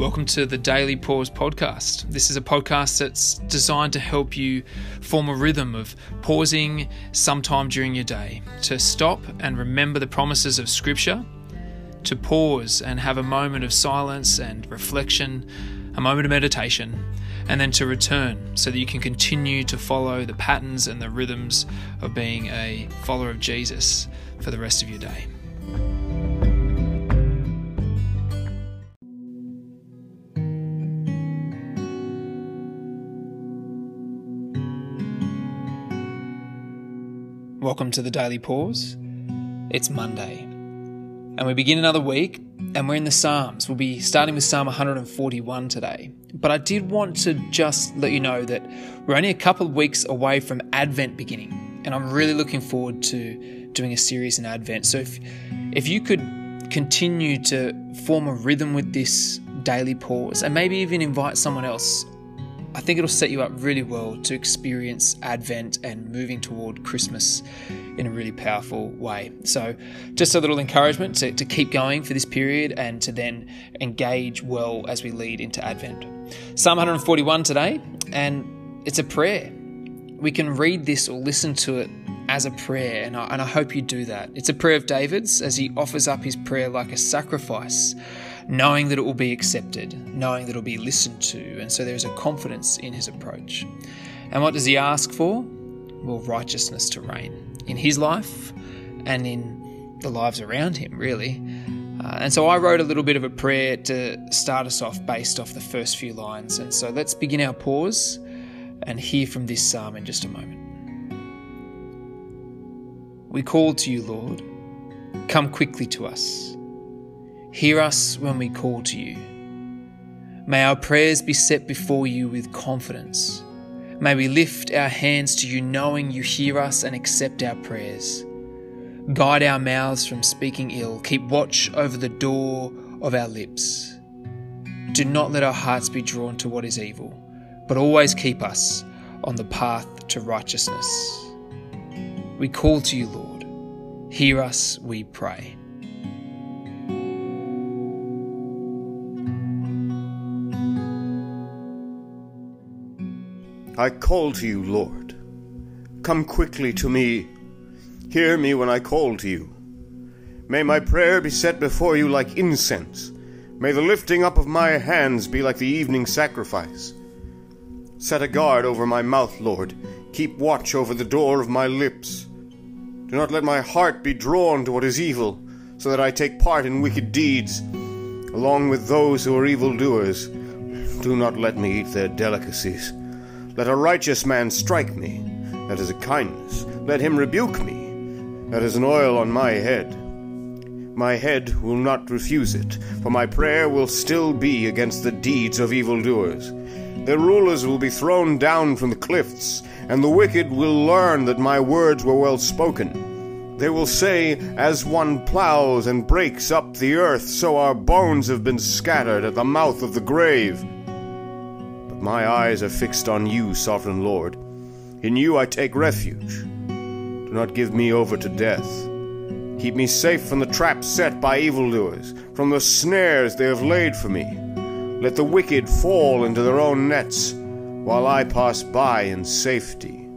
Welcome to the Daily Pause podcast. This is a podcast that's designed to help you form a rhythm of pausing sometime during your day, to stop and remember the promises of Scripture, to pause and have a moment of silence and reflection, a moment of meditation, and then to return so that you can continue to follow the patterns and the rhythms of being a follower of Jesus for the rest of your day. Welcome to the Daily Pause. It's Monday, and we begin another week, and we're in the Psalms. We'll be starting with Psalm 141 today. But I did want to just let you know that we're only a couple of weeks away from Advent beginning, and I'm really looking forward to doing a series in Advent. So if if you could continue to form a rhythm with this daily pause, and maybe even invite someone else I think it'll set you up really well to experience Advent and moving toward Christmas in a really powerful way. So, just a little encouragement to, to keep going for this period and to then engage well as we lead into Advent. Psalm 141 today, and it's a prayer. We can read this or listen to it as a prayer, and I, and I hope you do that. It's a prayer of David's as he offers up his prayer like a sacrifice knowing that it will be accepted, knowing that it will be listened to, and so there is a confidence in his approach. And what does he ask for? Well, righteousness to reign in his life and in the lives around him, really. Uh, and so I wrote a little bit of a prayer to start us off based off the first few lines. And so let's begin our pause and hear from this psalm in just a moment. We call to you, Lord. Come quickly to us. Hear us when we call to you. May our prayers be set before you with confidence. May we lift our hands to you knowing you hear us and accept our prayers. Guide our mouths from speaking ill. Keep watch over the door of our lips. Do not let our hearts be drawn to what is evil, but always keep us on the path to righteousness. We call to you, Lord. Hear us, we pray. I call to you, Lord. Come quickly to me. Hear me when I call to you. May my prayer be set before you like incense. May the lifting up of my hands be like the evening sacrifice. Set a guard over my mouth, Lord. Keep watch over the door of my lips. Do not let my heart be drawn to what is evil, so that I take part in wicked deeds, along with those who are evildoers. Do not let me eat their delicacies. Let a righteous man strike me. That is a kindness. Let him rebuke me. That is an oil on my head. My head will not refuse it, for my prayer will still be against the deeds of evildoers. Their rulers will be thrown down from the cliffs, and the wicked will learn that my words were well spoken. They will say, As one plows and breaks up the earth, so our bones have been scattered at the mouth of the grave. My eyes are fixed on you, sovereign Lord. In you I take refuge. Do not give me over to death. Keep me safe from the traps set by evildoers, from the snares they have laid for me. Let the wicked fall into their own nets, while I pass by in safety.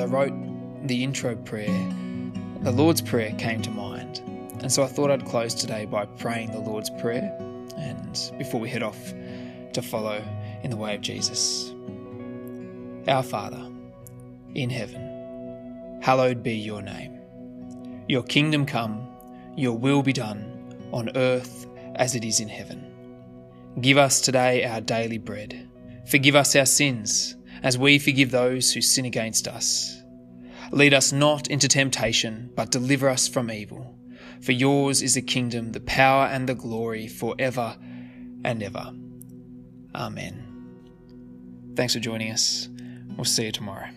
I wrote the intro prayer, the Lord's Prayer came to mind. And so I thought I'd close today by praying the Lord's Prayer and before we head off to follow in the way of Jesus. Our Father, in heaven, hallowed be your name. Your kingdom come, your will be done, on earth as it is in heaven. Give us today our daily bread. Forgive us our sins, as we forgive those who sin against us. Lead us not into temptation, but deliver us from evil. For yours is the kingdom, the power, and the glory forever and ever. Amen. Thanks for joining us. We'll see you tomorrow.